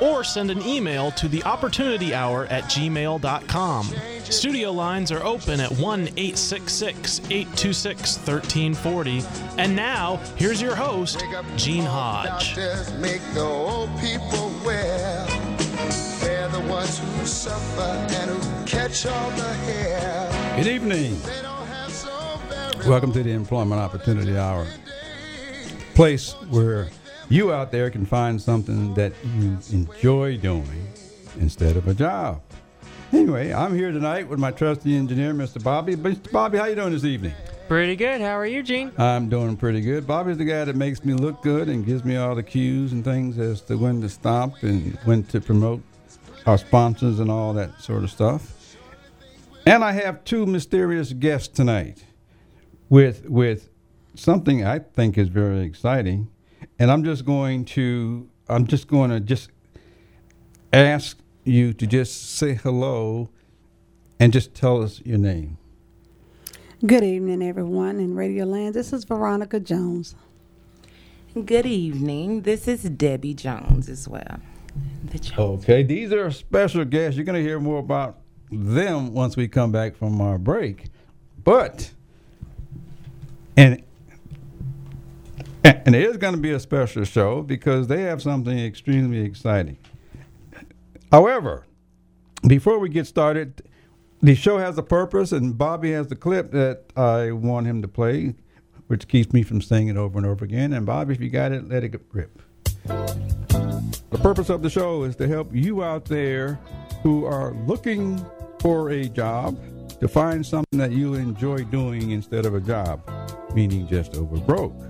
or send an email to the opportunity hour at gmail.com. Studio lines are open at 1 866 826 1340. And now, here's your host, Gene Hodge. Make the old people well. They're the ones who suffer and who catch all the hair. Good evening. They don't have so very Welcome to the Employment Opportunity Hour. Place where you out there can find something that you enjoy doing instead of a job. Anyway, I'm here tonight with my trusty engineer, Mr. Bobby. Mr. Bobby, how you doing this evening? Pretty good. How are you, Gene? I'm doing pretty good. Bobby's the guy that makes me look good and gives me all the cues and things as to when to stop and when to promote our sponsors and all that sort of stuff. And I have two mysterious guests tonight with with something I think is very exciting. And I'm just going to I'm just going to just ask you to just say hello and just tell us your name. Good evening, everyone in Radio Land. This is Veronica Jones. Good evening. This is Debbie Jones as well. The Jones. Okay, these are special guests. You're going to hear more about them once we come back from our break. But, and and it is going to be a special show because they have something extremely exciting. However, before we get started, the show has a purpose, and Bobby has the clip that I want him to play, which keeps me from saying it over and over again. And Bobby, if you got it, let it rip. The purpose of the show is to help you out there who are looking for a job to find something that you enjoy doing instead of a job, meaning just over broke.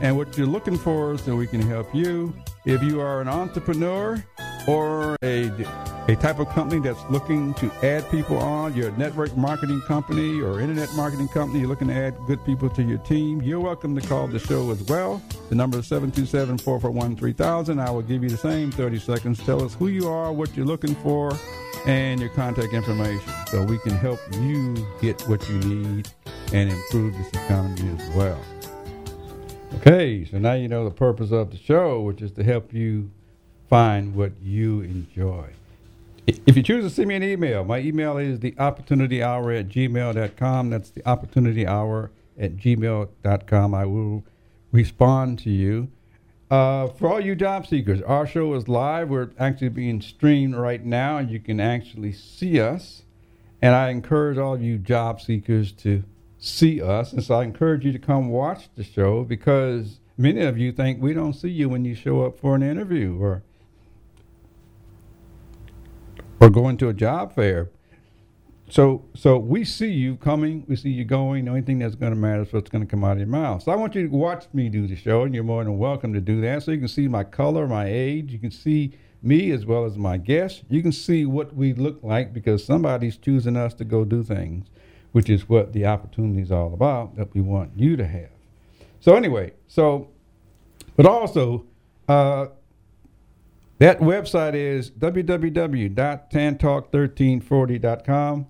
and what you're looking for so we can help you. If you are an entrepreneur or a, a type of company that's looking to add people on, you're a network marketing company or internet marketing company, you're looking to add good people to your team, you're welcome to call the show as well. The number is 727 441 3000. I will give you the same 30 seconds. Tell us who you are, what you're looking for, and your contact information so we can help you get what you need and improve this economy as well. Okay, so now you know the purpose of the show, which is to help you find what you enjoy. If you choose to send me an email, my email is the opportunity hour at gmail.com. That's the opportunity hour at gmail.com. I will respond to you. Uh, for all you job seekers, our show is live. We're actually being streamed right now, and you can actually see us. And I encourage all you job seekers to see us. And so I encourage you to come watch the show because many of you think we don't see you when you show up for an interview or or going to a job fair. So, so we see you coming, we see you going. The only thing that's going to matter is what's going to come out of your mouth. So I want you to watch me do the show, and you're more than welcome to do that. So you can see my color, my age. You can see me as well as my guests. You can see what we look like because somebody's choosing us to go do things, which is what the opportunity is all about that we want you to have. So anyway, so, but also, uh, that website is www.tantalk1340.com.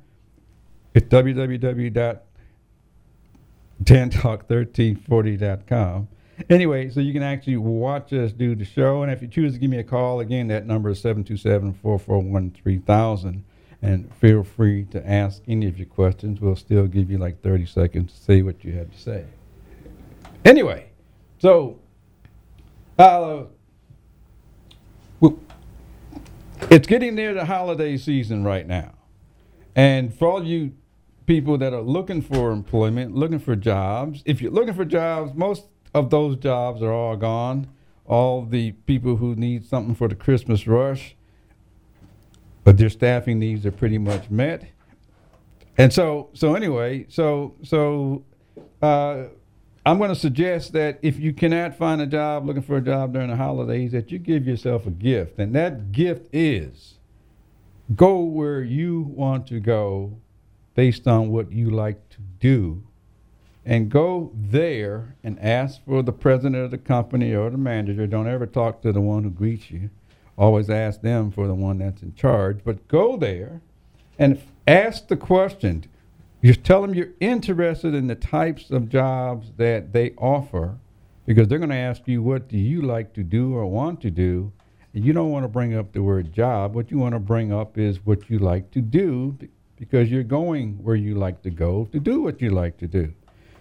It's www.tantalk1340.com. Anyway, so you can actually watch us do the show. And if you choose to give me a call, again, that number is 727 441 3000. And feel free to ask any of your questions. We'll still give you like 30 seconds to say what you have to say. Anyway, so uh, it's getting near the holiday season right now. And for all you people that are looking for employment, looking for jobs, if you're looking for jobs, most of those jobs are all gone. All the people who need something for the Christmas rush, but their staffing needs are pretty much met. And so, so anyway, so so uh, I'm going to suggest that if you cannot find a job, looking for a job during the holidays, that you give yourself a gift, and that gift is go where you want to go, based on what you like to do and go there and ask for the president of the company or the manager. Don't ever talk to the one who greets you. Always ask them for the one that's in charge. But go there and ask the question. Just tell them you're interested in the types of jobs that they offer because they're going to ask you, what do you like to do or want to do? And you don't want to bring up the word job. What you want to bring up is what you like to do because you're going where you like to go to do what you like to do.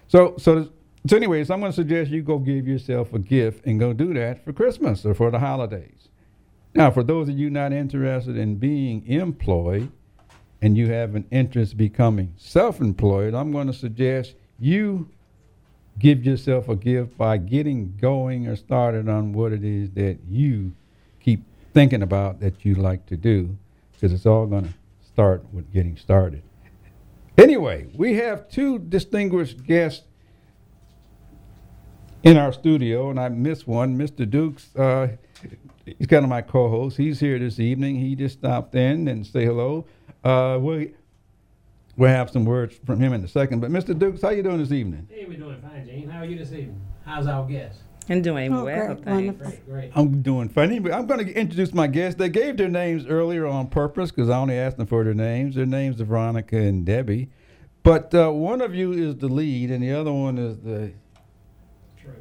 So, so, so anyways, I'm going to suggest you go give yourself a gift and go do that for Christmas or for the holidays. Now, for those of you not interested in being employed and you have an interest becoming self-employed, I'm going to suggest you give yourself a gift by getting going or started on what it is that you keep thinking about that you like to do because it's all going to start with getting started. Anyway, we have two distinguished guests in our studio, and I missed one. Mr. Dukes, uh, he's kind of my co-host. He's here this evening. He just stopped in and say hello. Uh, we we'll have some words from him in a second. But Mr. Dukes, how you doing this evening? Hey, we're doing fine, Gene. How are you this evening? How's our guest? And doing Oh, well, great, thanks. wonderful. Great, great. I'm doing funny, but I'm going to introduce my guests. They gave their names earlier on purpose because I only asked them for their names. Their names are Veronica and Debbie. But uh, one of you is the lead, and the other one is the True.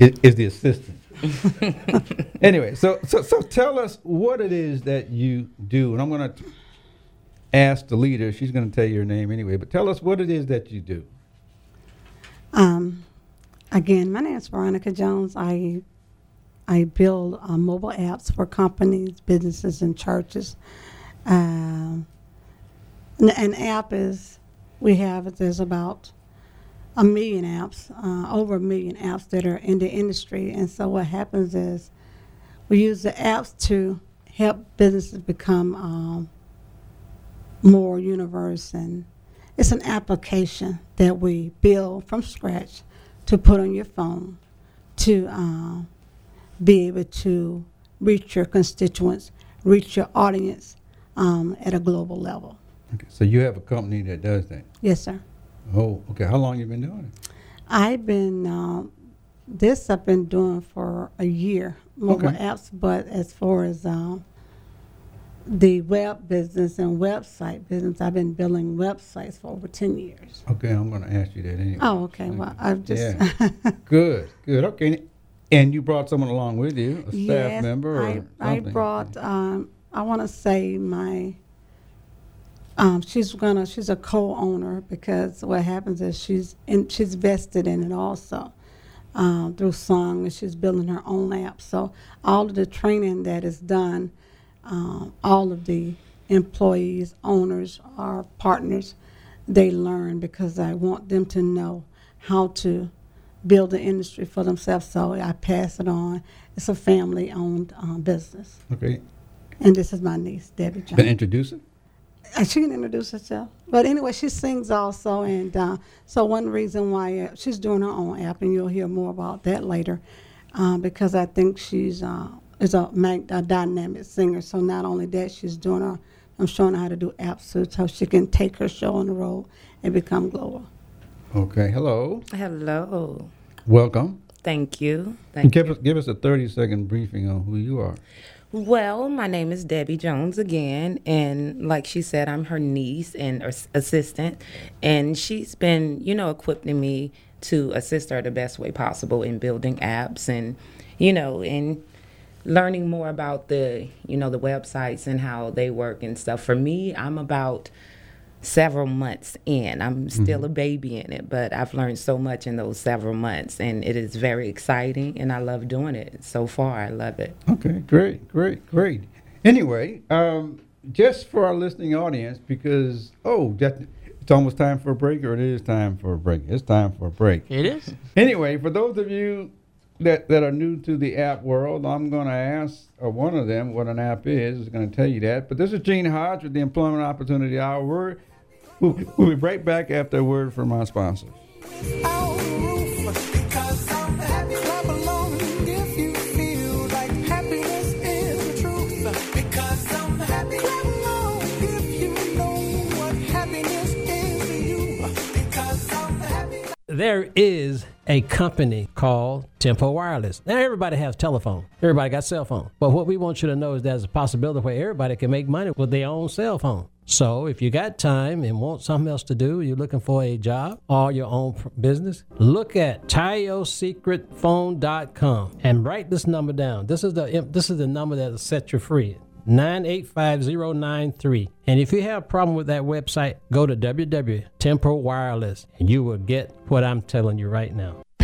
is, is the assistant. anyway, so so so tell us what it is that you do, and I'm going to ask the leader. She's going to tell you her name anyway, but tell us what it is that you do. Um, again, my name is Veronica Jones. I I build uh, mobile apps for companies, businesses, and churches. Um, an app is we have there's about a million apps, uh, over a million apps that are in the industry, and so what happens is we use the apps to help businesses become um, more universe and it's an application that we build from scratch to put on your phone to um, be able to reach your constituents, reach your audience um, at a global level. Okay, so you have a company that does that. Yes, sir. Oh, okay. How long you been doing it? I've been um, this I've been doing for a year, mobile Okay. apps. But as far as um, the web business and website business, I've been building websites for over ten years. Okay, I'm going to ask you that anyway. Oh, okay. Well, I've just Yeah. Good, good. Okay. And you brought someone along with you, a staff Yes, member or I, I brought. Um, I want to say my. Um, she's gonna. She's a co-owner because what happens is she's in. She's vested in it also. Um, through Song, and she's building her own app. So all of the training that is done, um, all of the employees, owners, our partners, they learn because I want them to know how to build the industry for themselves. So I pass it on. It's a family-owned um, business. Okay. And this is my niece, Debbie Jones. Been introducing? Uh, she can introduce herself. But anyway, she sings also, and uh, so one reason why uh, she's doing her own app, and you'll hear more about that later, uh, because I think she's uh, is a, mag- a dynamic singer. So not only that, she's doing her, I'm showing her how to do apps so so she can take her show on the road and become global. Okay. Hello. Hello. Welcome. Thank you. Thank give you. us give us a thirty second briefing on who you are. Well, my name is Debbie Jones again, and like she said, I'm her niece and as- assistant, and she's been, you know, equipping me to assist her the best way possible in building apps and, you know, and learning more about the, you know, the websites and how they work and stuff. For me, I'm about several months in. I'm still a baby in it, but I've learned so much in those several months, and it is very exciting, and I love doing it. So far, I love it. Okay, great, great, great. Anyway, um, just for our listening audience, because oh, that, it's almost time for a break, or it is time for a break. It's time for a break. It is. Anyway, for those of you that, that are new to the app world, I'm going to ask uh, one of them what an app is. Is going to tell you that. But this is Gene Hodge with the Employment Opportunity Hour. We're, we'll, we'll be right back after a word from our sponsor. Out the roof, because I'm happy. Clap along if you feel like happiness is the truth. Because I'm happy. Clap along if you know what happiness is to you. Because I'm happy. there is a company called Tempo Wireless. Now everybody has telephone. Everybody got cell phone. But what we want you to know is there's a possibility where everybody can make money with their own cell phone. So if you got time and want something else to do, you're looking for a job or your own business, look at TioSecretPhone.com and write this number down. This is the this is the number that'll set you free. 985093. And if you have a problem with that website, go to www.tempo Wireless and you will get what I'm telling you right now.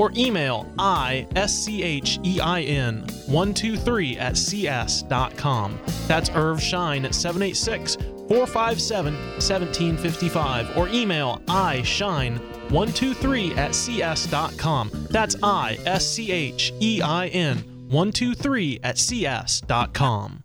or email ISCHEIN 123 at cs.com. That's Irv Schein at 786 457 1755 or email ischein123 at cs.com. That's I S C H E I N 123 at cs.com.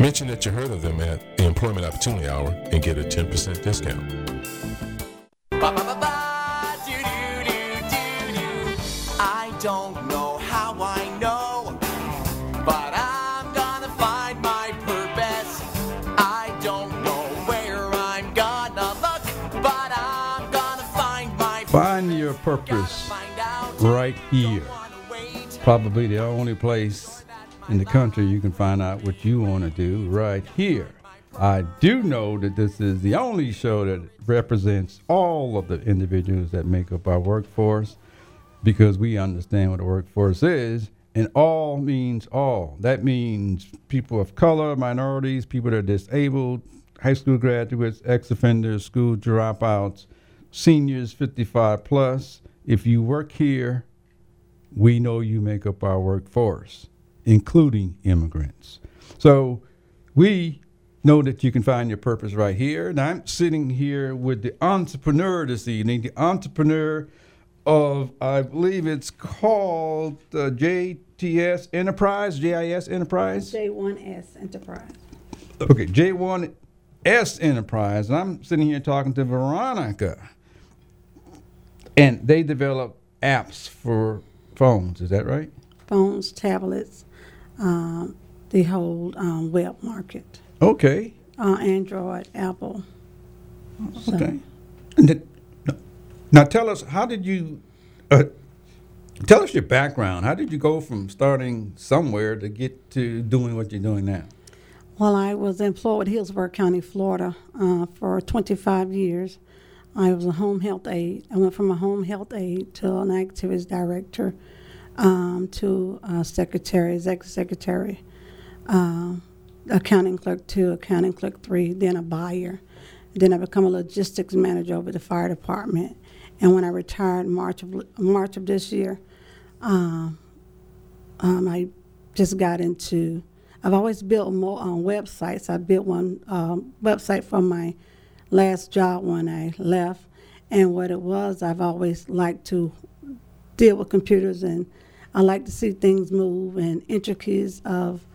Mention that you heard of them at the Employment Opportunity Hour and get a 10% discount. I don't know how I know, but I'm gonna find my purpose. I don't know where I'm gonna look, but I'm gonna find my Find your purpose find right here. Probably the only place in the country you can find out what you want to do right here. I do know that this is the only show that represents all of the individuals that make up our workforce because we understand what a workforce is. And all means all. That means people of color, minorities, people that are disabled, high school graduates, ex offenders, school dropouts, seniors 55 plus. If you work here, we know you make up our workforce, including immigrants. So we know that you can find your purpose right here. And I'm sitting here with the entrepreneur this evening, the entrepreneur of, I believe it's called uh, JTS Enterprise, JIS Enterprise. J1S Enterprise. Okay, J1 S Enterprise, and I'm sitting here talking to Veronica, and they develop apps for phones. Is that right? Phones, tablets, um, the whole um, web market, Okay. uh, Android, Apple. So- Okay. Then, now tell us, how did you, uh, tell us your background. How did you go from starting somewhere to get to doing what you're doing now? Well, I was employed with Hillsborough County, Florida, uh, for 25 years. I was a home health aide. I went from a home health aide to an activities director, um, to a secretary, executive secretary, uh, accounting clerk two, accounting clerk three, then a buyer. Then I become a logistics manager over the fire department. And when I retired March of March of this year, um, um, I just got into. I've always built more on websites. I built one um, website for my last job when I left, and what it was, I've always liked to deal with computers, and I like to see things move and intricacies of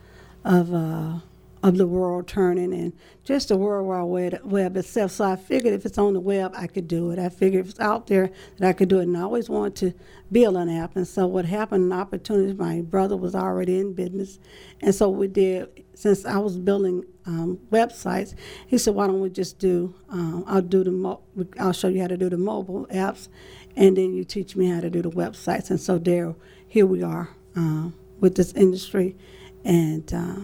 of uh, of the world turning and just the World Wide Web, itself. So I figured if it's on the web, I could do it. I figured if it's out there that I could do it. And I always wanted to build an app. And so what happened, an opportunity, my brother was already in business. And so we did, since I was building um, websites, he said, why don't we just do, um, I'll do the, mo- I'll show you how to do the mobile apps. And then you teach me how to do the websites. And so there, here we are uh, with this industry. And uh,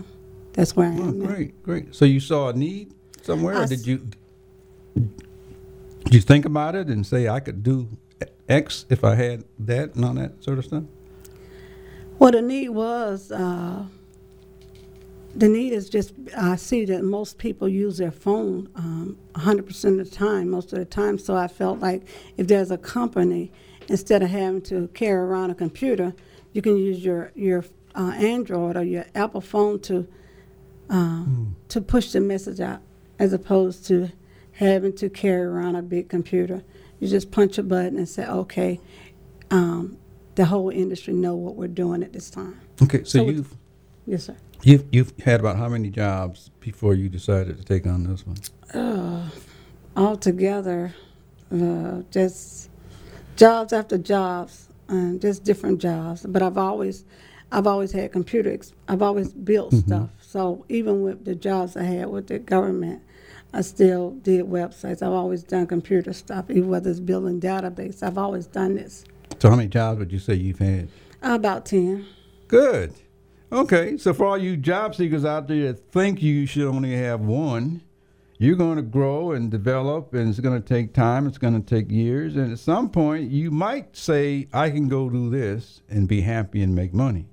that's where I Oh, am now. great, great. So you saw a need somewhere, I or did you did you think about it and say I could do X if I had that and all that sort of stuff? Well, the need was, uh, the need is just, I see that most people use their phone um, 100% of the time, most of the time. So I felt like if there's a company, instead of having to carry around a computer, you can use your, your uh, Android or your Apple phone to, um, to push the message out as opposed to having to carry around a big computer. You just punch a button and say, okay, um, the whole industry know what we're doing at this time. Okay, so, So you've Yes, sir. you've you've had about how many jobs before you decided to take on this one? Uh, altogether, uh, just jobs after jobs, and just different jobs. But I've always, I've always had computer. Ex- I've always built mm-hmm. stuff. So even with the jobs I had with the government, I still did websites. I've always done computer stuff, even whether it's building database. I've always done this. So how many jobs would you say you've had? About ten. Good. Okay, so for all you job seekers out there that think you should only have one, you're going to grow and develop, and it's going to take time. It's going to take years, and at some point, you might say, "I can go do this and be happy and make money."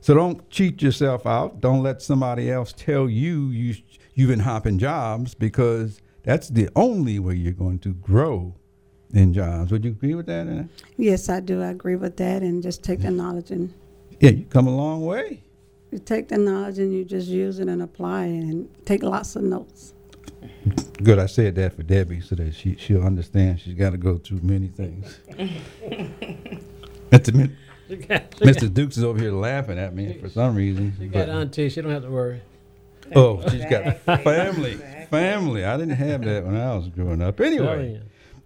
So don't cheat yourself out. Don't let somebody else tell you you you've been hopping jobs because that's the only way you're going to grow in jobs. Would you agree with that? Anna? Yes, I do. I agree with that, and just take the knowledge and Yeah, you come a long way. You take the knowledge and you just use it and apply it and take lots of notes. Good, I said that for Debbie so that she she'll understand she's got to go through many things. Mr. Mi- She got, she Mr. Dukes is over here laughing at me for some reason. She got but- auntie. She don't have to worry. oh, she's got family, family. I didn't have that when I was growing up. Telling Anyway, you.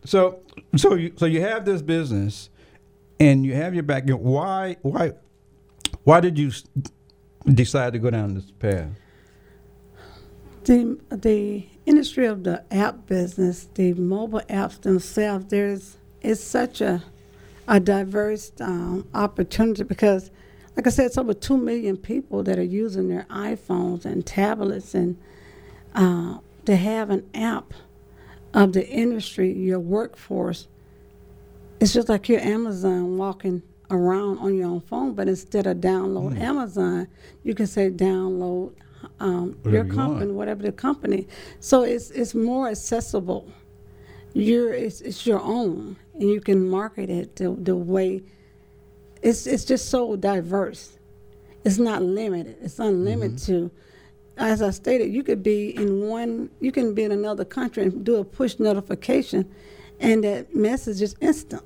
so so you so you have this business, and you have your back. Why why why did you decide to go down this path? The the industry of the app business, the mobile apps themselves, there's it's such a a diverse um, opportunity because, like I said, it's over two million people that are using their iPhones and tablets, and uh, to have an app of the industry, your workforce, it's just like you're Amazon walking around on your own phone, but instead of download Amazon, you can say download um, your Whatever you company, whatever the company. So it's it's more accessible. You're it's, it's your own, and you can market it the, the way. It's it's just so diverse. It's not limited. It's unlimited to. As I stated, you could be in one. You can be in another country and do a push notification, and that message is instant.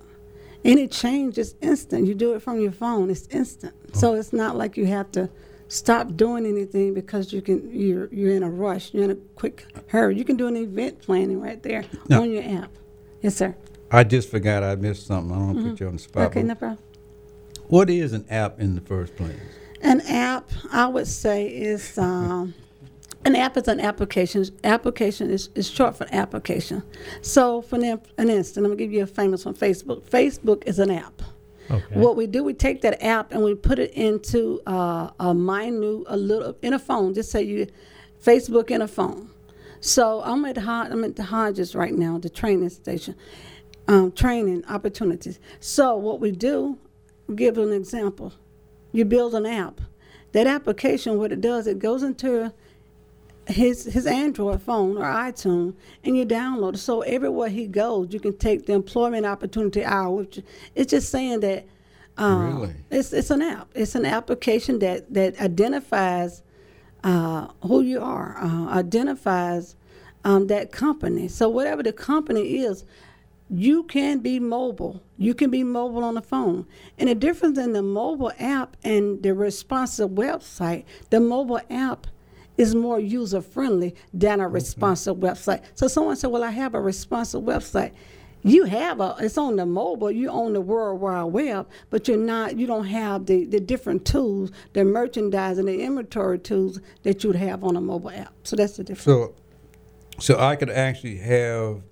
Any change is instant. You do it from your phone. It's instant. So it's not like you have to stop doing anything because you can you're you're in a rush, you're in a quick hurry. You can do an event planning right there No. on your app. Yes, sir. I just forgot I missed something. I don't to put you on the spot. Mm-hmm. Okay, no problem. What is an app in the first place? An app, I would say, is um, an app is an application. Application is, is short for application. So, for an, an instant, I'm gonna give you a famous one. Facebook. Facebook is an app. Okay. What we do, we take that app and we put it into uh, a minute, a little in a phone. Just say you, Facebook in a phone. So I'm at Hod- I'm at the Hodges right now, the training station, um, training opportunities. So what we do, give an example. You build an app. That application, what it does, it goes into his his Android phone or iTunes, and you download it. So everywhere he goes, you can take the employment opportunity hour. Which it's just saying that. Uh, Really? It's it's an app. It's an application that that identifies uh, who you are, uh, identifies um, that company. So whatever the company is, you can be mobile. You can be mobile on the phone. And the difference in the mobile app and the responsive website, the mobile app is more user friendly than a mm-hmm. responsive website. So someone said, "Well, I have a responsive website." You have a it's on the mobile, you own the World Wide Web, but you're not you don't have the, the different tools, the merchandise and the inventory tools that you'd have on a mobile app. So that's the difference. So, so I could actually have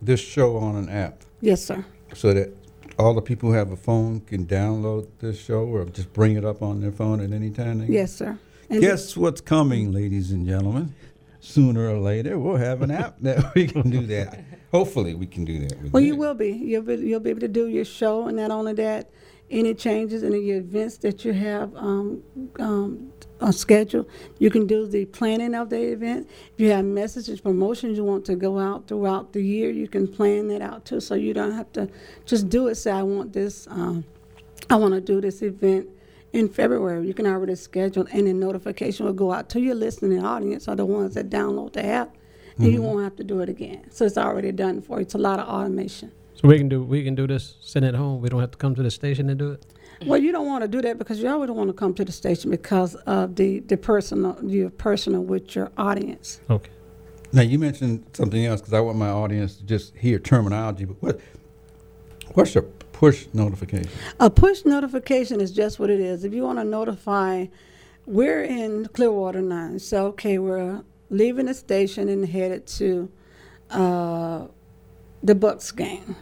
this show on an app, yes, sir. so that all the people who have a phone can download this show or just bring it up on their phone at any time. They Yes, sir. Guess what's coming, ladies and gentlemen? Sooner or later, we'll have an app that we can do that. Hopefully, we can do that. With Well, you it. will be. You'll be you'll be able to do your show, and not only that, any changes in your events that you have um, um, on schedule, you can do the planning of the event. If you have messages, promotions you want to go out throughout the year, you can plan that out too, so you don't have to just do it. Say, I want this. Um, I want to do this event in February. You can already schedule, and the notification will go out to your listening audience, or the ones that download the app, and you mm-hmm. won't have to do it again. So it's already done for you. It's a lot of automation. So we can do we can do this sitting at home. We don't have to come to the station to do it. Well, you don't want to do that because you always want to come to the station because of the the personal, your personal with your audience. Okay. Now you mentioned something else because I want my audience to just hear terminology. But what what's a push notification? A push notification is just what it is. If you want to notify, we're in Clearwater now. So okay, we're leaving the station and headed to uh, the Bucs game.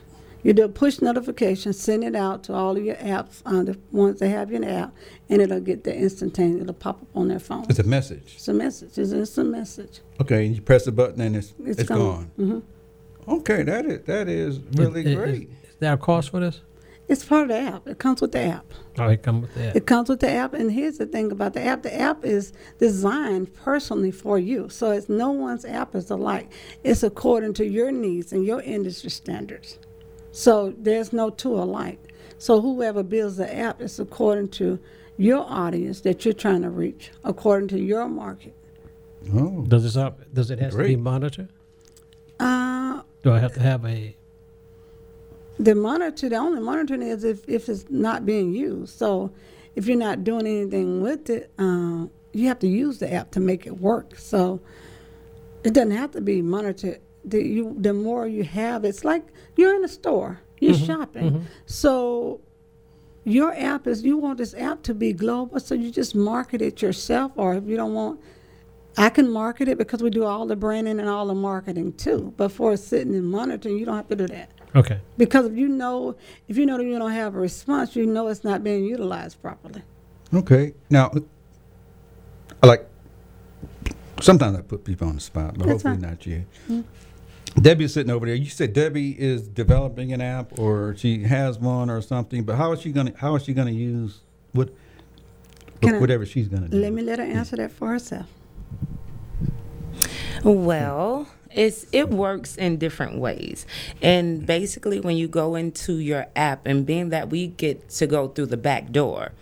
You do a push notification, send it out to all of your apps, uh, the ones that have your app, and it'll get the instantaneous. It'll pop up on their phone. It's a message. It's a message. It's an instant message. Okay, and you press the button and it's It's it's, gone. gone. Okay, that is that is really Is- is- great. Is, there a cost for this? It's part of the app. It comes with the app. Oh, it come with that. It comes with the app, and here's the thing about the app: the app is designed personally for you, so it's no one's app is alike. It's according to your needs and your industry standards. So there's no two alike. So whoever builds the app is according to your audience that you're trying to reach, according to your market. oh, Does this up? Does it have to be monitored? Uh, Do I have to have a? The monitor, the only monitoring is if, if it's not being used. So if you're not doing anything with it, uh, you have to use the app to make it work. So it doesn't have to be monitored. The, you, the more you have, it's like you're in a store, you're shopping. So your app is, you want this app to be global, so you just market it yourself, or if you don't want, I can market it because we do all the branding and all the marketing too. But for sitting and monitoring, you don't have to do that. Okay. Because if you know, if you know that you don't have a response, you know it's not being utilized properly. okay. Now, I like sometimes I put people on the spot, but That's hopefully fine. not you. Hmm. Debbie's sitting over there. You said Debbie is developing an app, or she has one, or something. But how is she gonna? How is she gonna use what? Can I- whatever she's gonna do. Let me let her answer that for herself. Well, it's it works in different ways. And basically when you go into your app and being that we get to go through the back door,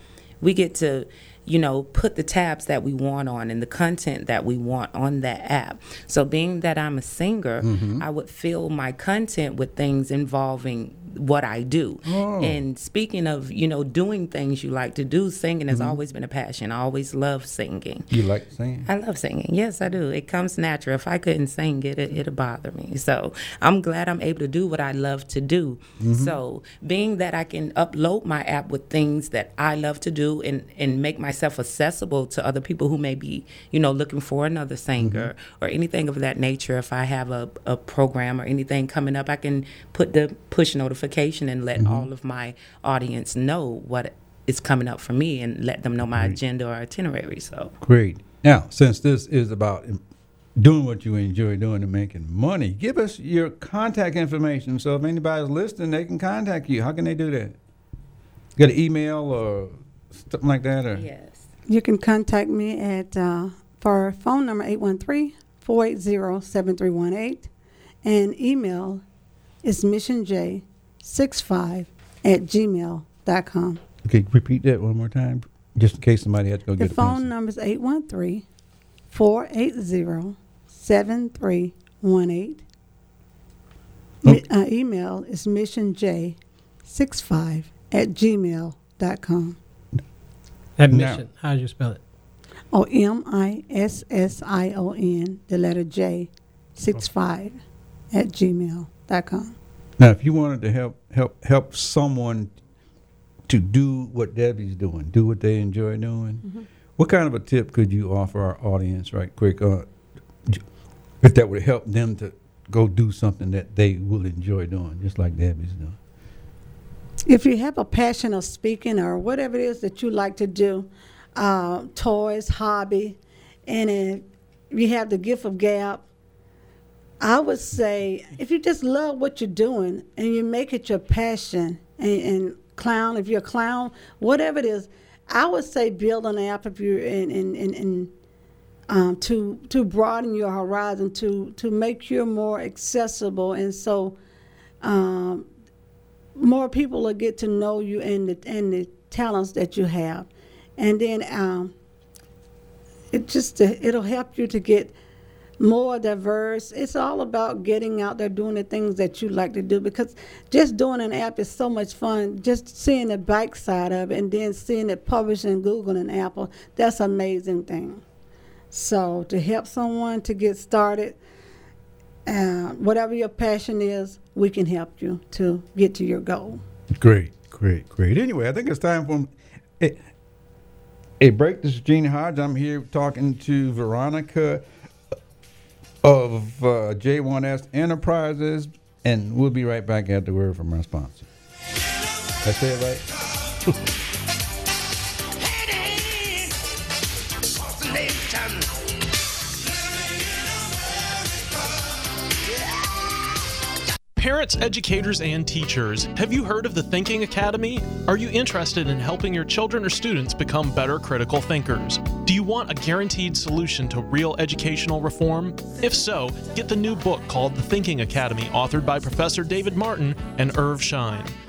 we get to you know, put the tabs that we want on and the content that we want on that app. So, being that I'm a singer, mm-hmm. I would fill my content with things involving what I do. Oh. And speaking of, you know, doing things you like to do, singing has Mm-hmm. always been a passion. I always love singing. You like singing? I love singing. Yes, I do. It comes natural. If I couldn't sing it, it it'd bother me. So I'm glad I'm able to do what I love to do. So being that I can upload my app with things that I love to do and, and make myself accessible to other people who may be, you know, looking for another singer or anything of that nature. If I have a, a program or anything coming up, I can put the push notification and let all of my audience know what is coming up for me and let them know my agenda or itinerary. So Great. Now, since this is about doing what you enjoy doing and making money, give us your contact information. So if anybody's listening, they can contact you. How can they do that? Get an email or something like that? Or? yes. You can contact me at uh, for phone number 813-480-7318 and email is missionj65 at gmail.com. Okay, repeat that one more time, just in case somebody has to go The get a phone number is 813-480-7318. Mi- uh, email is missionj65 at gmail.com. That Now- mission, how do you spell it? Oh, M I S S I O N, the letter J, six five, at gmail.com. Now, if you wanted to help help help someone to do what Debbie's doing, do what they enjoy doing, what kind of a tip could you offer our audience, right quick, uh, if that would help them to go do something that they will enjoy doing, just like Debbie's doing? If you have a passion of speaking or whatever it is that you like to do, uh, toys, hobby, and if you have the gift of gab, I would say if you just love what you're doing and you make it your passion and, and clown, if you're a clown, whatever it is, I would say build an app if you're in, in, in, in um, to to broaden your horizon, to to make you more accessible, and so um, more people will get to know you and the and the talents that you have, and then um, it just it'll help you to get more diverse. It's all about getting out there doing the things that you like to do because just doing an app is so much fun. Just seeing the back side of it and then seeing it published in Google and Apple, that's an amazing thing. So to help someone to get started, uh, whatever your passion is, we can help you to get to your goal. Great, great, great. Anyway, I think it's time for a, a break. This is Gene Hodge. I'm here talking to Veronica of uh, J1S Enterprises, and we'll be right back after word from our sponsor. I say it right? Parents, educators, and teachers, have you heard of the Thinking Academy? Are you interested in helping your children or students become better critical thinkers? Do you want a guaranteed solution to real educational reform? If so, get the new book called The Thinking Academy, authored by Professor David Martin and Irv Schein.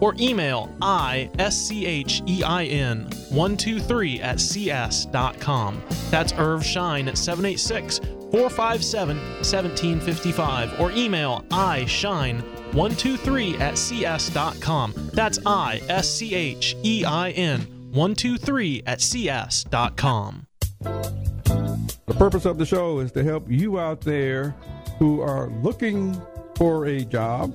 or email ischein 123 at cs.com. That's Irv Schein at 786 457 1755 or email ischein 123 at cs.com. That's I S C H E I N 123 at cs.com. The purpose of the show is to help you out there who are looking for a job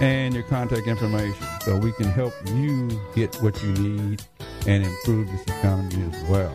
and your contact information so we can help you get what you need and improve this economy as well.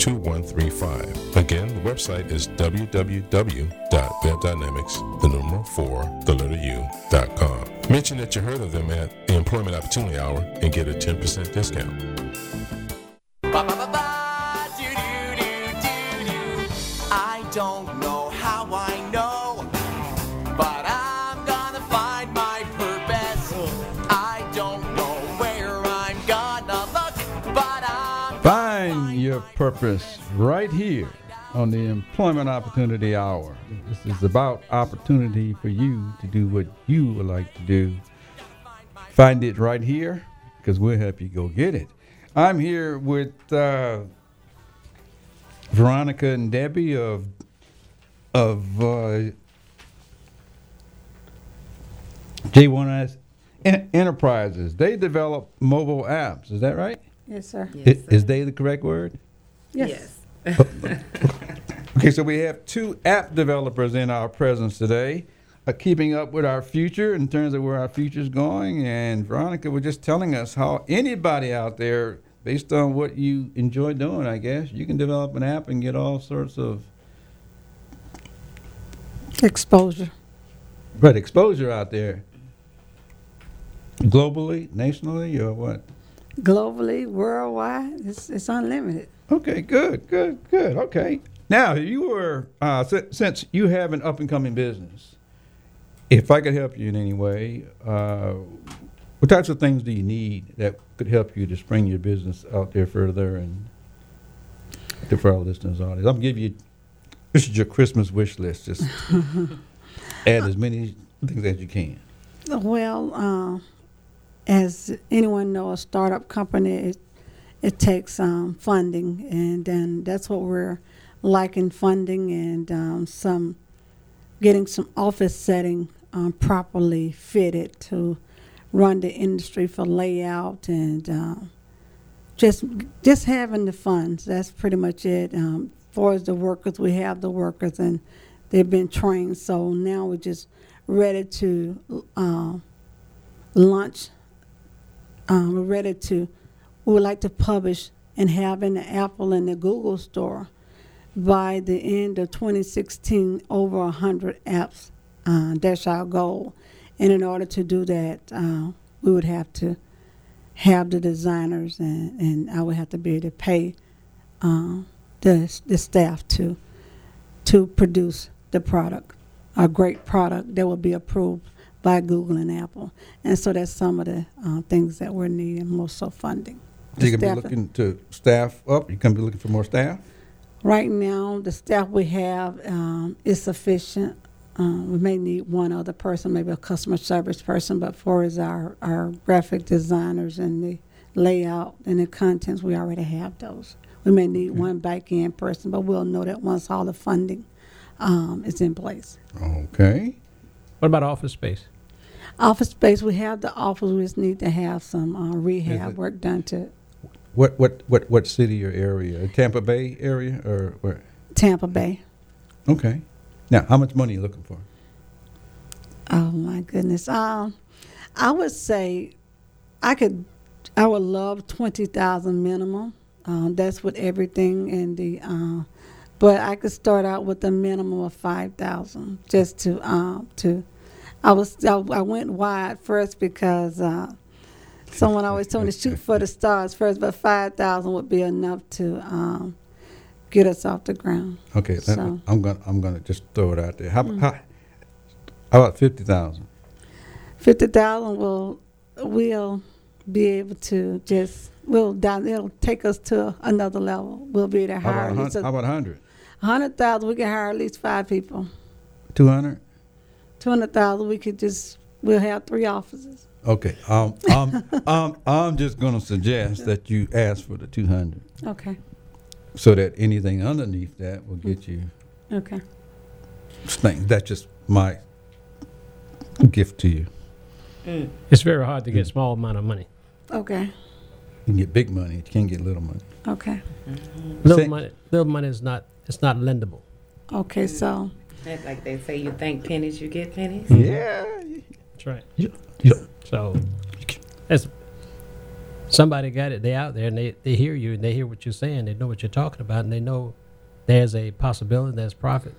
2135. Again, the website is www.webdynamics, the number 4, the letter U.com. Mention that you heard of them at the Employment Opportunity Hour and get a 10% discount. Purpose right here on the Employment Opportunity Hour. This is about opportunity for you to do what you would like to do. Find it right here because we'll help you go get it. I'm here with uh, Veronica and Debbie of of uh, J1S En- Enterprises. They develop mobile apps. Is that right? Yes, sir. I- is they the correct word? Yes. Okay, so we have two app developers in our presence today, uh, keeping up with our future in terms of where our future is going. And Veronica was just telling us how anybody out there, based on what you enjoy doing, I guess, you can develop an app and get all sorts of Exposure. but exposure out there, globally, nationally, or what? Globally, worldwide, it's, it's unlimited. Okay, good, good, good. Okay. Now, you were, uh, si- since you have an up and coming business, if I could help you in any way, uh, what types of things do you need that could help you to spring your business out there further and to for our listeners' audience? I'm give you, this is your Christmas wish list. Just add as many things as you can. Well, uh, as anyone knows, a startup company it, takes um, funding, and then that's what we're liking funding and um, some getting some office setting um, properly fitted to run the industry for layout and uh, just just having the funds. That's pretty much it. Um, for the workers, we have the workers and they've been trained. So now we're just ready to uh, launch. Um, we're ready to. We would like to publish and have in the Apple and the Google store by the end of 2016 over 100 apps. Uh, that's our goal. And in order to do that, uh, we would have to have the designers and, and I would have to be able to pay uh, the, the staff to to produce the product, a great product that will be approved by Google and Apple. And so that's some of the uh, things that we're needing, more so funding. So you can be looking to staff up. You can be looking for more staff. Right now, the staff we have um, is sufficient. Um, we may need one other person, maybe a customer service person, but for as our, our graphic designers and the layout and the contents, we already have those. We may need one back end person, but we'll know that once all the funding um, is in place. Okay. What about office space? Office space, we have the office, we just need to have some uh, rehab it- work done to What what what what city or area? Tampa Bay area or where? Tampa Bay. Okay. Now, how much money are you looking for? Oh my goodness. Um, I would say I could. I would love twenty thousand minimum. Um, that's with everything and the. Uh, but I could start out with a minimum of five thousand just to um, to. I was I, I went wide first because uh, someone always told me to shoot for the stars first, but five thousand would be enough to um, get us off the ground. Okay, So- Mm. I'm gonna I'm gonna just throw it out there. How, how, how about fifty thousand? fifty thousand will will be able to just will down. It'll take us to another level. We'll be able to How hire about, at a how about 100? hundred thousand. We can hire at least five people. 200? Two hundred thousand. We could just we'll have three offices. Okay. Um, um, um, I'm just going to suggest that you ask for the 200 Okay. so that anything underneath that will get you Okay. things. That's just my gift to you. It's very hard to get small amount of money. Okay. You can get big money, you can't get little money. Okay. Little Say- money, little money is not. It's not lendable. Okay. So That's like they say, you think pennies, you get pennies. Yeah. That's right. Yeah. yeah. So, as somebody got it, they out there and they, they hear you and they hear what you're saying. They know what you're talking about and they know there's a possibility, there's profit.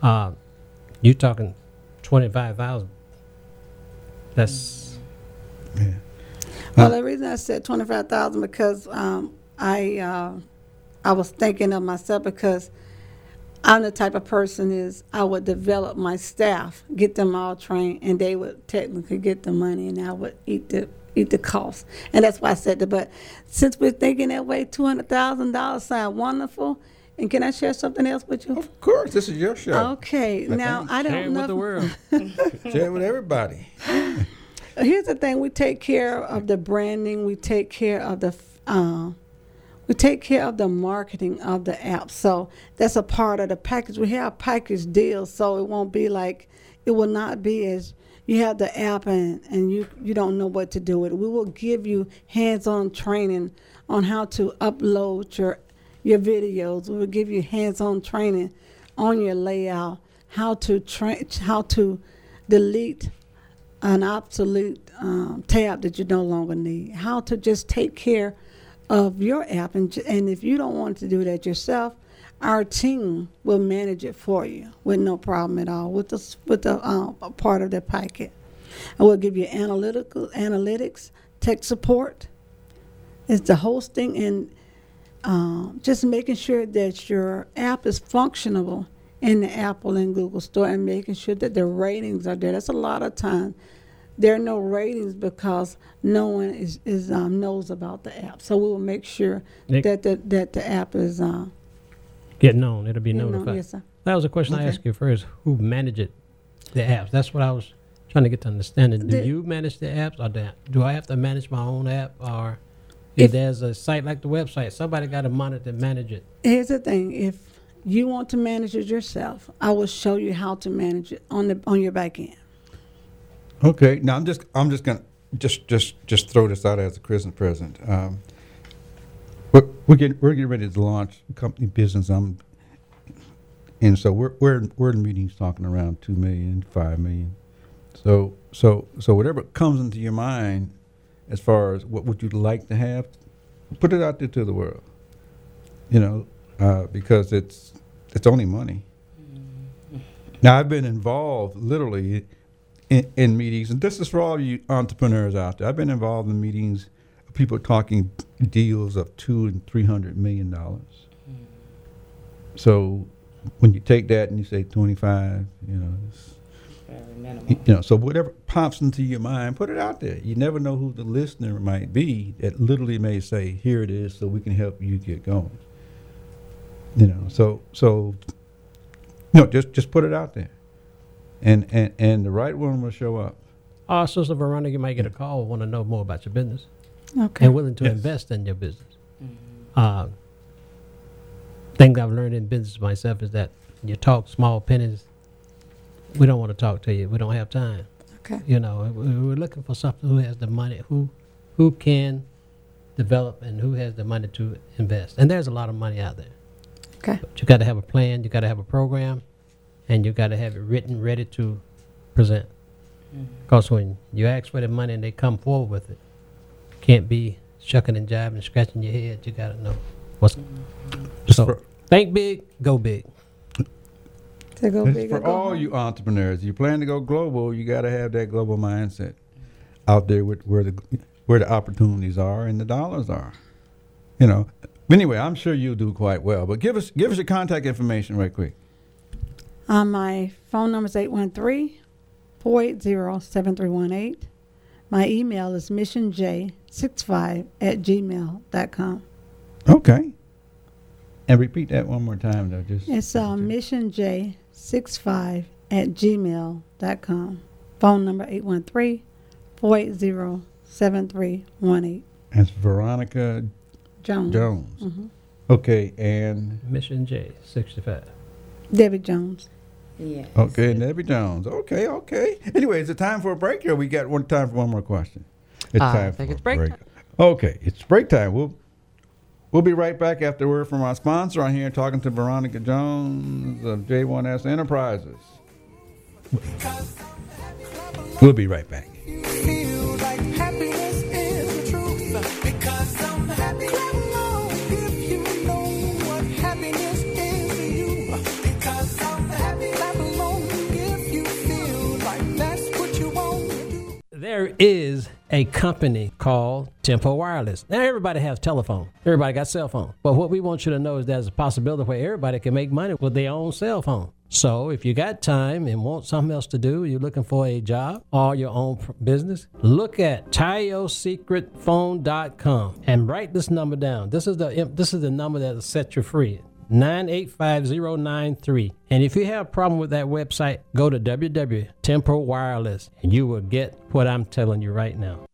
Uh, you talking twenty five thousand. That's yeah. Well, the reason I said twenty five thousand because um, I uh, I was thinking of myself because I'm the type of person is I would develop my staff, get them all trained, and they would technically get the money, and I would eat the eat the cost, and that's why I said that. But since we're thinking that way, two hundred thousand dollars sound wonderful. And can I share something else with you? Of course, this is your show. Okay, I now think. I don't know. with the world. Share with everybody. here's the thing: we take care of the branding, we take care of the, uh, we take care of the marketing of the app. So that's a part of the package. We have package deals, so it won't be like it will not be as you have the app and and you you don't know what to do with it. We will give you hands-on training on how to upload your your videos. We will give you hands-on training on your layout, how to train, how to delete an obsolete um, tab that you no longer need. How to just take care of your app, and and if you don't want to do that yourself, our team will manage it for you with no problem at all with the with the uh, part of the packet. And we'll give you analytical analytics, tech support. It's the hosting and um, just making sure that your app is functionable in the Apple and Google Store and making sure that the ratings are there. That's a lot of time. There are no ratings because no one is, is um, knows about the app. So we will make sure Nick? that the that the app is uh, Get known. It'll be notified. yes, sir. That was a question I asked you first. Who manages the apps? That's what I was trying to get to understanding. Do The- you manage the apps, or do, do I have to manage my own app, or if, If- there's a site like the website, somebody got to monitor and manage it? Here's the thing: if you want to manage it yourself, I will show you how to manage it on the on your back end. Okay. Now I'm just I'm just gonna just just just throw this out as a Christmas present. Um, we're we're getting we're getting ready to launch company business. I'm and so we're we're we're in meetings talking around two million, five million. So so so whatever comes into your mind as far as what would you like to have, put it out there to the world. You know, uh, because it's it's only money. Now I've been involved literally in, in meetings, and this is for all you entrepreneurs out there. I've been involved in meetings, of people talking deals of two and three hundred million dollars. So when you take that and you say twenty five, you know, it's, minimal. you know, so whatever pops into your mind, put it out there. You never know who the listener might be that literally may say, "Here it is, so we can help you get going." You know, so so no, just just put it out there, and and and the right one will show up. Oh, Sister Veronica, you might get a call, want to know more about your business, Okay. and willing to Yes. invest in your business. Uh, thing I've learned in business myself is that you talk small pennies. We don't want to talk to you. We don't have time. Okay. You know, we- we're looking for something who has the money, who who can develop, and who has the money to invest. And there's a lot of money out there. Okay. But you got to have a plan. You got to have a program, and you got to have it written, ready to present. Mm-hmm. Because when you ask for the money and they come forward with it, can't be shucking and jiving and scratching your head. You got to know what's. Mm-hmm. Just So for, think big, go big. To go big for go all home. you entrepreneurs, you plan to go global, you got to have that global mindset out there with where the where the opportunities are and the dollars are. You know. Anyway, I'm sure you'll do quite well. But give us give us your contact information right quick. Um, my phone number is 813 480-7318. My email is missionj65 at gmail.com. Okay. And repeat that one more time, though. Just It's uh, missionj65 at gmail.com. Phone number 813-480-7318. That's Veronica Jones. Jones. Mhm. Okay, and Mission J, 65. David Jones. Yes. okay, and Debbie Jones. Okay, okay. Anyway, is it time for a break, or we got one time for one more question? It's uh, I time think for it's a break time. Okay, it's break time. We'll we'll be right back after we're from our sponsor. I'm here talking to Veronica Jones of J1S Enterprises. We'll be right back. There is a company called Tempo Wireless. Now, everybody has telephone. Everybody got cell phone. But what we want you to know is there's a possibility where everybody can make money with their own cell phone. So if you got time and want something else to do, you're looking for a job or your own business, look at TioSecretPhone.com and write this number down. This is the this is the number that will set you free. 985093. And if you have a problem with that website, go to www.tempo Wireless and you will get what I'm telling you right now.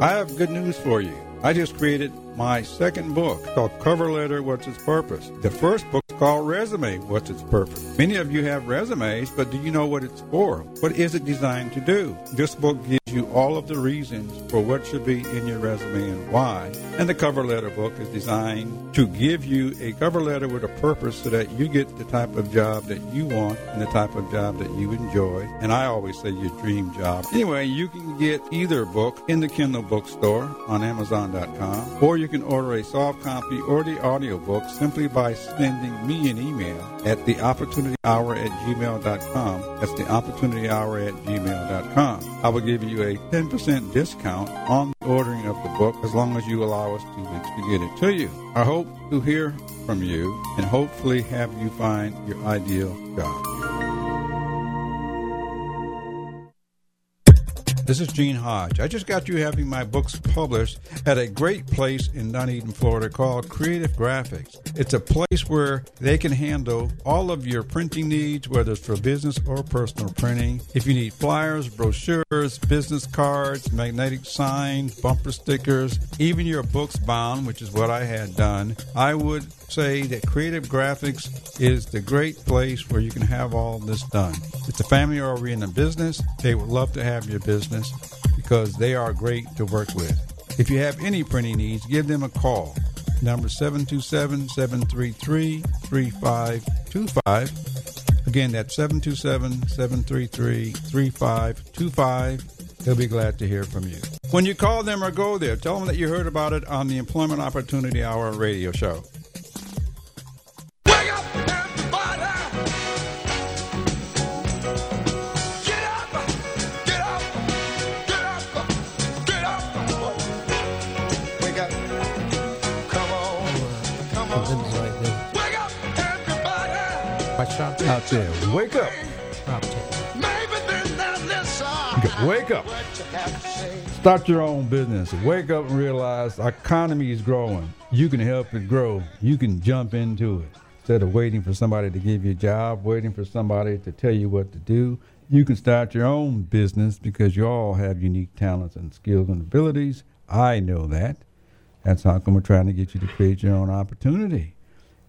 I have good news for you. I just created my second book called Cover Letter What's Its Purpose. The first book is called Resume What's Its Purpose. Many of you have resumes, but do you know what it's for? What is it designed to do? This book gives you all of the reasons for what should be in your resume and why. And the cover letter book is designed to give you a cover letter with a purpose so that you get the type of job that you want and the type of job that you enjoy. And I always say your dream job. Anyway, you can get either book in the Kindle bookstore on Amazon.com, or you can order a soft copy or the audiobook simply by sending me an email at the opportunity hour at gmail.com. That's the opportunity hour at gmail.com. I will give you a 10% discount on the ordering of the book as long as you allow us two weeks to get it to you. I hope to hear from you and hopefully have you find your ideal job. This is Gene Hodge. I just got you having my books published at a great place in Dunedin, Florida called Creative Graphics. It's a place where they can handle all of your printing needs, whether it's for business or personal printing. If you need flyers, brochures, business cards, magnetic signs, bumper stickers, even your books bound, which is what I had done, I would say that Creative Graphics is the great place where you can have all this done. It's a family oriented business. They would love to have your business because they are great to work with. If you have any printing needs, give them a call. Number 727 733 3525. Again, that's 727 733 3525. They'll be glad to hear from you. When you call them or go there, tell them that you heard about it on the Employment Opportunity Hour radio show. Out there, wake up. Maybe there's not less Wake up. what you have to say. Start your own business. Wake up and realize our economy is growing. You can help it grow. You can jump into it. Instead of waiting for somebody to give you a job, waiting for somebody to tell you what to do, you can start your own business because you all have unique talents and skills and abilities. I know that. That's how come we're trying to get you to create your own opportunity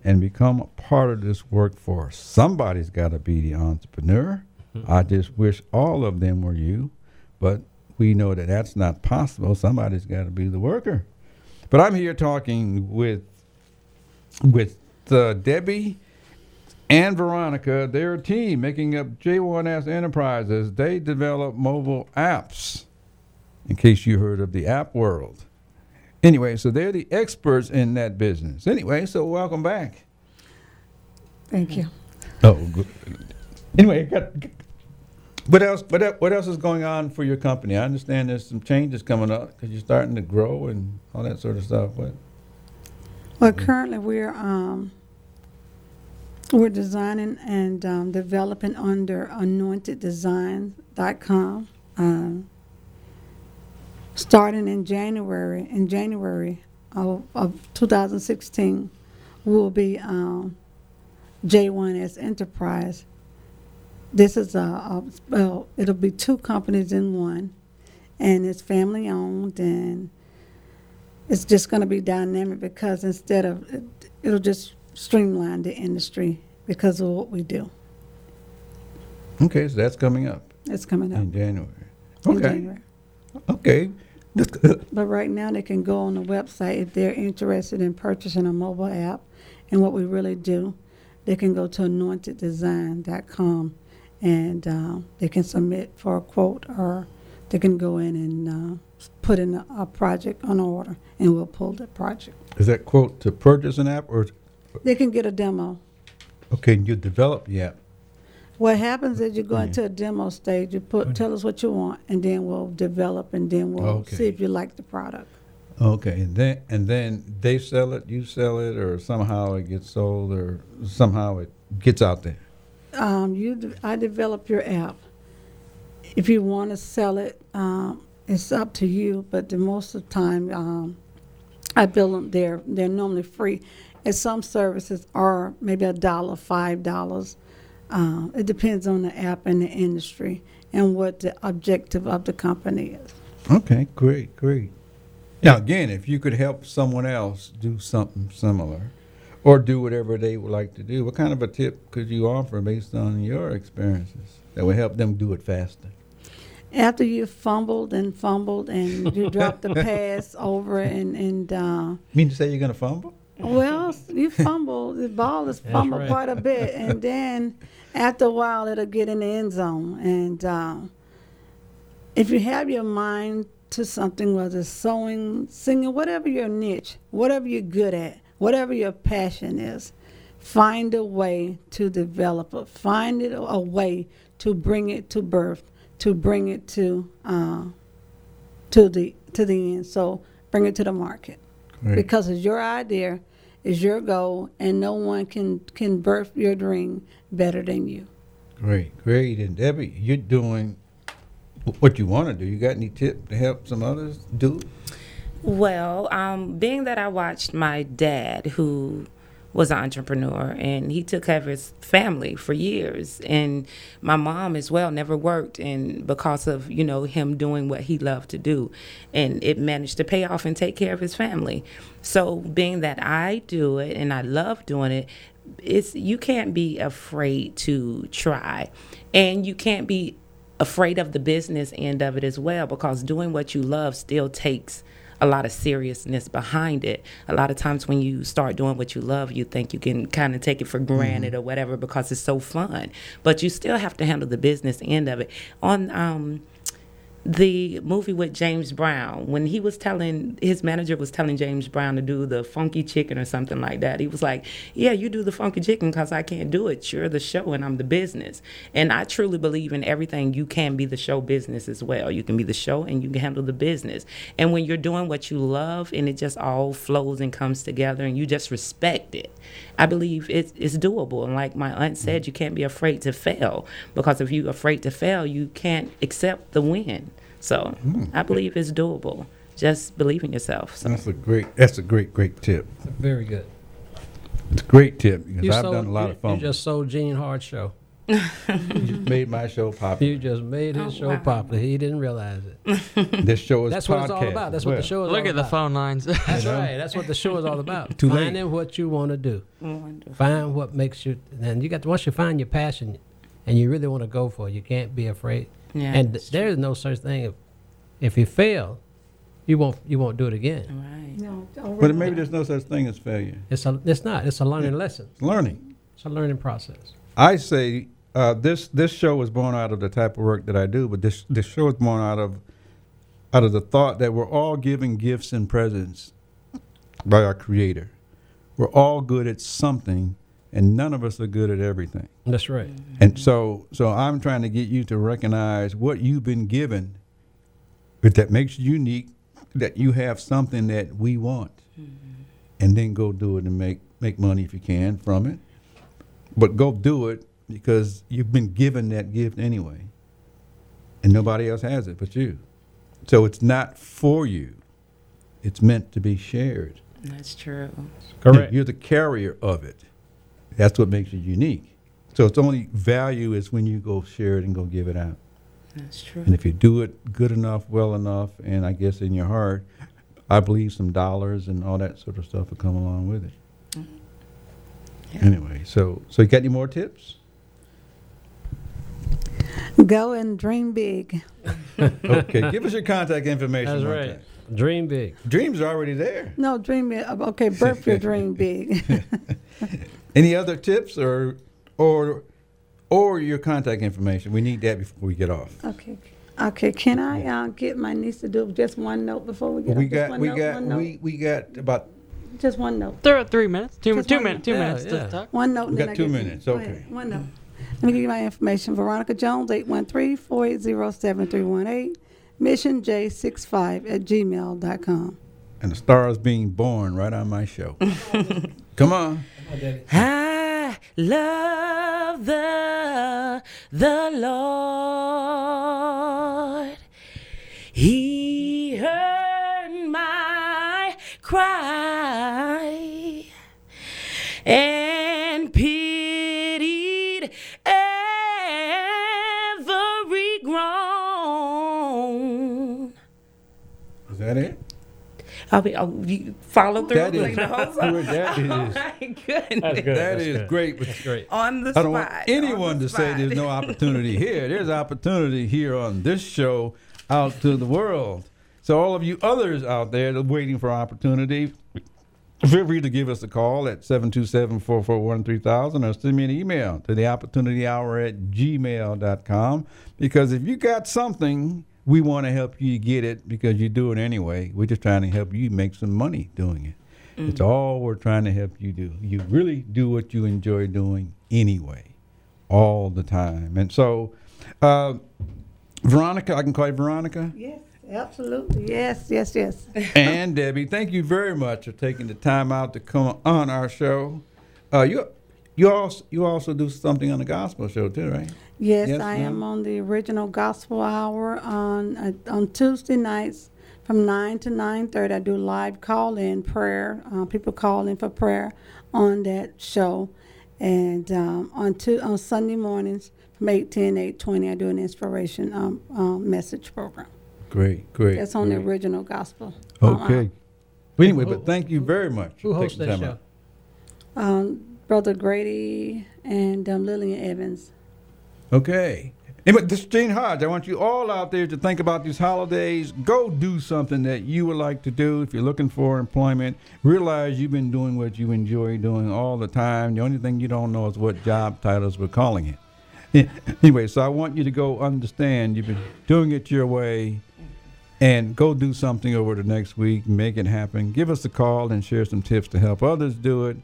and become a part of this workforce. Somebody's got to be the entrepreneur. I just wish all of them were you, but we know that that's not possible. Somebody's got to be the worker. But I'm here talking with with uh, Debbie and Veronica. They're a team making up J1S Enterprises. They develop mobile apps. In case you heard of the app world. Anyway, so they're the experts in that business. Anyway, so welcome back. Thank you. Oh, good. Anyway, got, what else? What what else is going on for your company? I understand there's some changes coming up because you're starting to grow and all that sort of stuff. What? Well, currently we're um, We're designing and um, developing under anointeddesign.com. Um, starting in January, in January of, of 2016, will be um, J1S Enterprise. This is a, a well, it'll be two companies in one, and it's family owned, and it's just going to be dynamic because instead of it, it'll just streamline the industry because of what we do. Okay, so that's coming up It's coming up in January. in Okay, January. okay. But right now, they can go on the website if they're interested in purchasing a mobile app. And what we really do, they can go to anointeddesign.com and uh, they can submit for a quote or they can go in and uh, put in a, a project on order and we'll pull the project. Is that quote to purchase an app or, They can get a demo. okay, you develop the app? What happens is you go into a demo stage, you put, tell us what you want, and then we'll develop and then we'll Okay. see if you like the product. Okay, and then, and then they sell it, you sell it, or somehow it gets sold, or somehow it gets out there? um, you, de- I develop your app. If you want to sell it, um, it's up to you. But the most of the time, um, I build them. They're they're normally free. And some services are maybe a dollar, five dollars. Uh, it depends on the app and the industry and what the objective of the company is. Okay, great, great. Now, again, if you could help someone else do something similar or do whatever they would like to do, what kind of a tip could you offer based on your experiences that would help them do it faster? After you fumbled and fumbled and you dropped the pass over and and uh, Mean to say you're going to fumble? Well, you fumble. The ball is fumbled right. quite a bit, and then after a while, it'll get in the end zone. And uh, if you have your mind to something, whether it's sewing, singing, whatever your niche, whatever you're good at, whatever your passion is, find a way to develop it. Find it a way to bring it to birth, to bring it to uh, to the to the end. So bring it to the market Great. because it's your idea, it's your goal, and no one can can birth your dream better than you. Great, great. And Debbie, you're doing what you want to do. You got any tip to help some others do? Well, um, being that I watched my dad, who was an entrepreneur, and he took care of his family for years, and my mom as well never worked, and because of you know him doing what he loved to do, and it managed to pay off and take care of his family. So, being that I do it and I love doing it, it's you can't be afraid to try, and you can't be afraid of the business end of it as well because doing what you love still takes a lot of seriousness behind it. A lot of times when you start doing what you love, you think you can kind of take it for granted or whatever because it's so fun. But you still have to handle the business end of it. On um the movie with James Brown, when he was telling his manager was telling James Brown to do the funky chicken or something like that, he was like, "Yeah, you do the funky chicken because I can't do it. You're the show and I'm the business." And I truly believe in everything. You can be the show business as well. You can be the show and you can handle the business. And when you're doing what you love and it just all flows and comes together and you just respect it, I believe it's it's doable. And like my aunt said, you can't be afraid to fail because if you're afraid to fail, you can't accept the win. So I believe it's doable. Just believe in yourself. So. That's a great. That's a great, great tip. Very good. It's a great tip because You I've sold- done a lot you, of fumbles. You just sold Gene Hart show. You just made my show popular. You just made his Oh, show wow. popular. He didn't realize it. This show is That's what it's all about. That's as what the show is Look all at the phone lines. That's right. That's what the show is all about. Too late. Finding what you want to do. Oh, wonderful. Find what makes you. And you got to, once you find your passion, and you really want to go for it, you can't be afraid. Yeah, and that's there is no such thing. If, if you fail, you won't you won't do it again. Right. No, But maybe there's no such thing as failure. It's a, it's not. It's a learning lesson. It's learning. It's a learning process. I say uh, this this show was born out of the type of work that I do, but this this show is born out of out of the thought that we're all given gifts and presents by our Creator. We're all good at something, and none of us are good at everything. That's right. And so so I'm trying to get you to recognize what you've been given, but that makes you unique. That you have something that we want, mm-hmm. and then go do it and make make money if you can from it but go do it because you've been given that gift anyway, and nobody else has it but you. So it's not for you; it's meant to be shared. That's true. Correct. You're the carrier of it. That's what makes you unique. So its only value is when you go share it and go give it out. That's true. And if you do it good enough, well enough, and I guess in your heart, I believe some dollars and all that sort of stuff will come along with it. Mm-hmm. Yeah. Anyway, so so you got any more tips? Go and dream big. Okay, give us your contact information. That's right. time. Dream big. Dreams are already there. No, dream big. Okay, birth your dream big. Any other tips or or or your contact information? We need that before we get off. okay. Okay, can I uh, get my niece to do just one note before we get we off? Just got one we note, got one note? we we got about Just one note. There are three minutes. Two, Just two one minutes. Two minute. minutes. Yeah, to talk. One note. We got two get you- minutes, okay. One note. Let me give you my information. Veronica Jones, 813-480-7318. Mission J65 at gmail.com. and the stars being born right on my show. Come on. I love the the Lord. I'll be, I'll, you follow through That is the whole song. good. That is- Oh my goodness. That's good. That That's is good. great. That's great. On the I don't want anyone on the to say there's no opportunity here. There's opportunity here on this show out to the world. So all of you others out there that are waiting for opportunity, feel free to give us a call at 727-441-3000 or send me an email to the opportunity hour at gmail.com because if you got something, we want to help you get it because you do it anyway. We're just trying to help you make some money doing it. It's all we're trying to help you do. You really do what you enjoy doing anyway, all the time. And so, uh, Veronica, I can call you Veronica, Yes, absolutely. Yes, yes, yes. and Debbie. Thank you very much for taking the time out to come on our show. Uh, you you also you also do something on the gospel show too, right? Yes, Yes, I ma'am. am on the original gospel hour on uh, on Tuesday nights from nine to nine thirty. I do live call in prayer. Uh, people call in for prayer on that show, and um, on two on Sunday mornings from eight ten eight twenty I do an inspiration um, um, message program. Great, great. That's on the original gospel. Okay. Well, anyway, but thank you very much. Who hosts that show? out. Um, Brother Grady and um, Lillian Evans. Okay. Anyway, this is Gene Hodge. I want you all out there to think about these holidays. Go do something that you would like to do. If you're looking for employment, realize you've been doing what you enjoy doing all the time. The only thing you don't know is what job titles we're calling it. Anyway, so I want you to go understand you've been doing it your way and go do something over the next week. Make it happen. Give us a call and share some tips to help others do it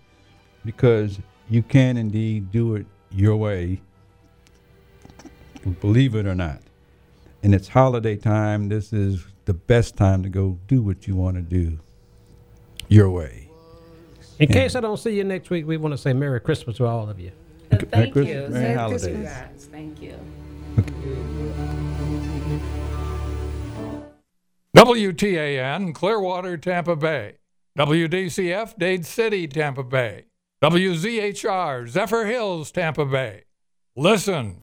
because you can indeed do it your way believe it or not. And it's holiday time. This is the best time to go do what you want to do your way. In case I don't see you next week, we want to say Merry Christmas to all of you. Uh, Thank Merry you. Christmas, Merry Thank holidays. you guys. Thank you. WTAN Clearwater, Tampa Bay. WDCF Dade City, Tampa Bay. WZHR Zephyrhills, Tampa Bay. Listen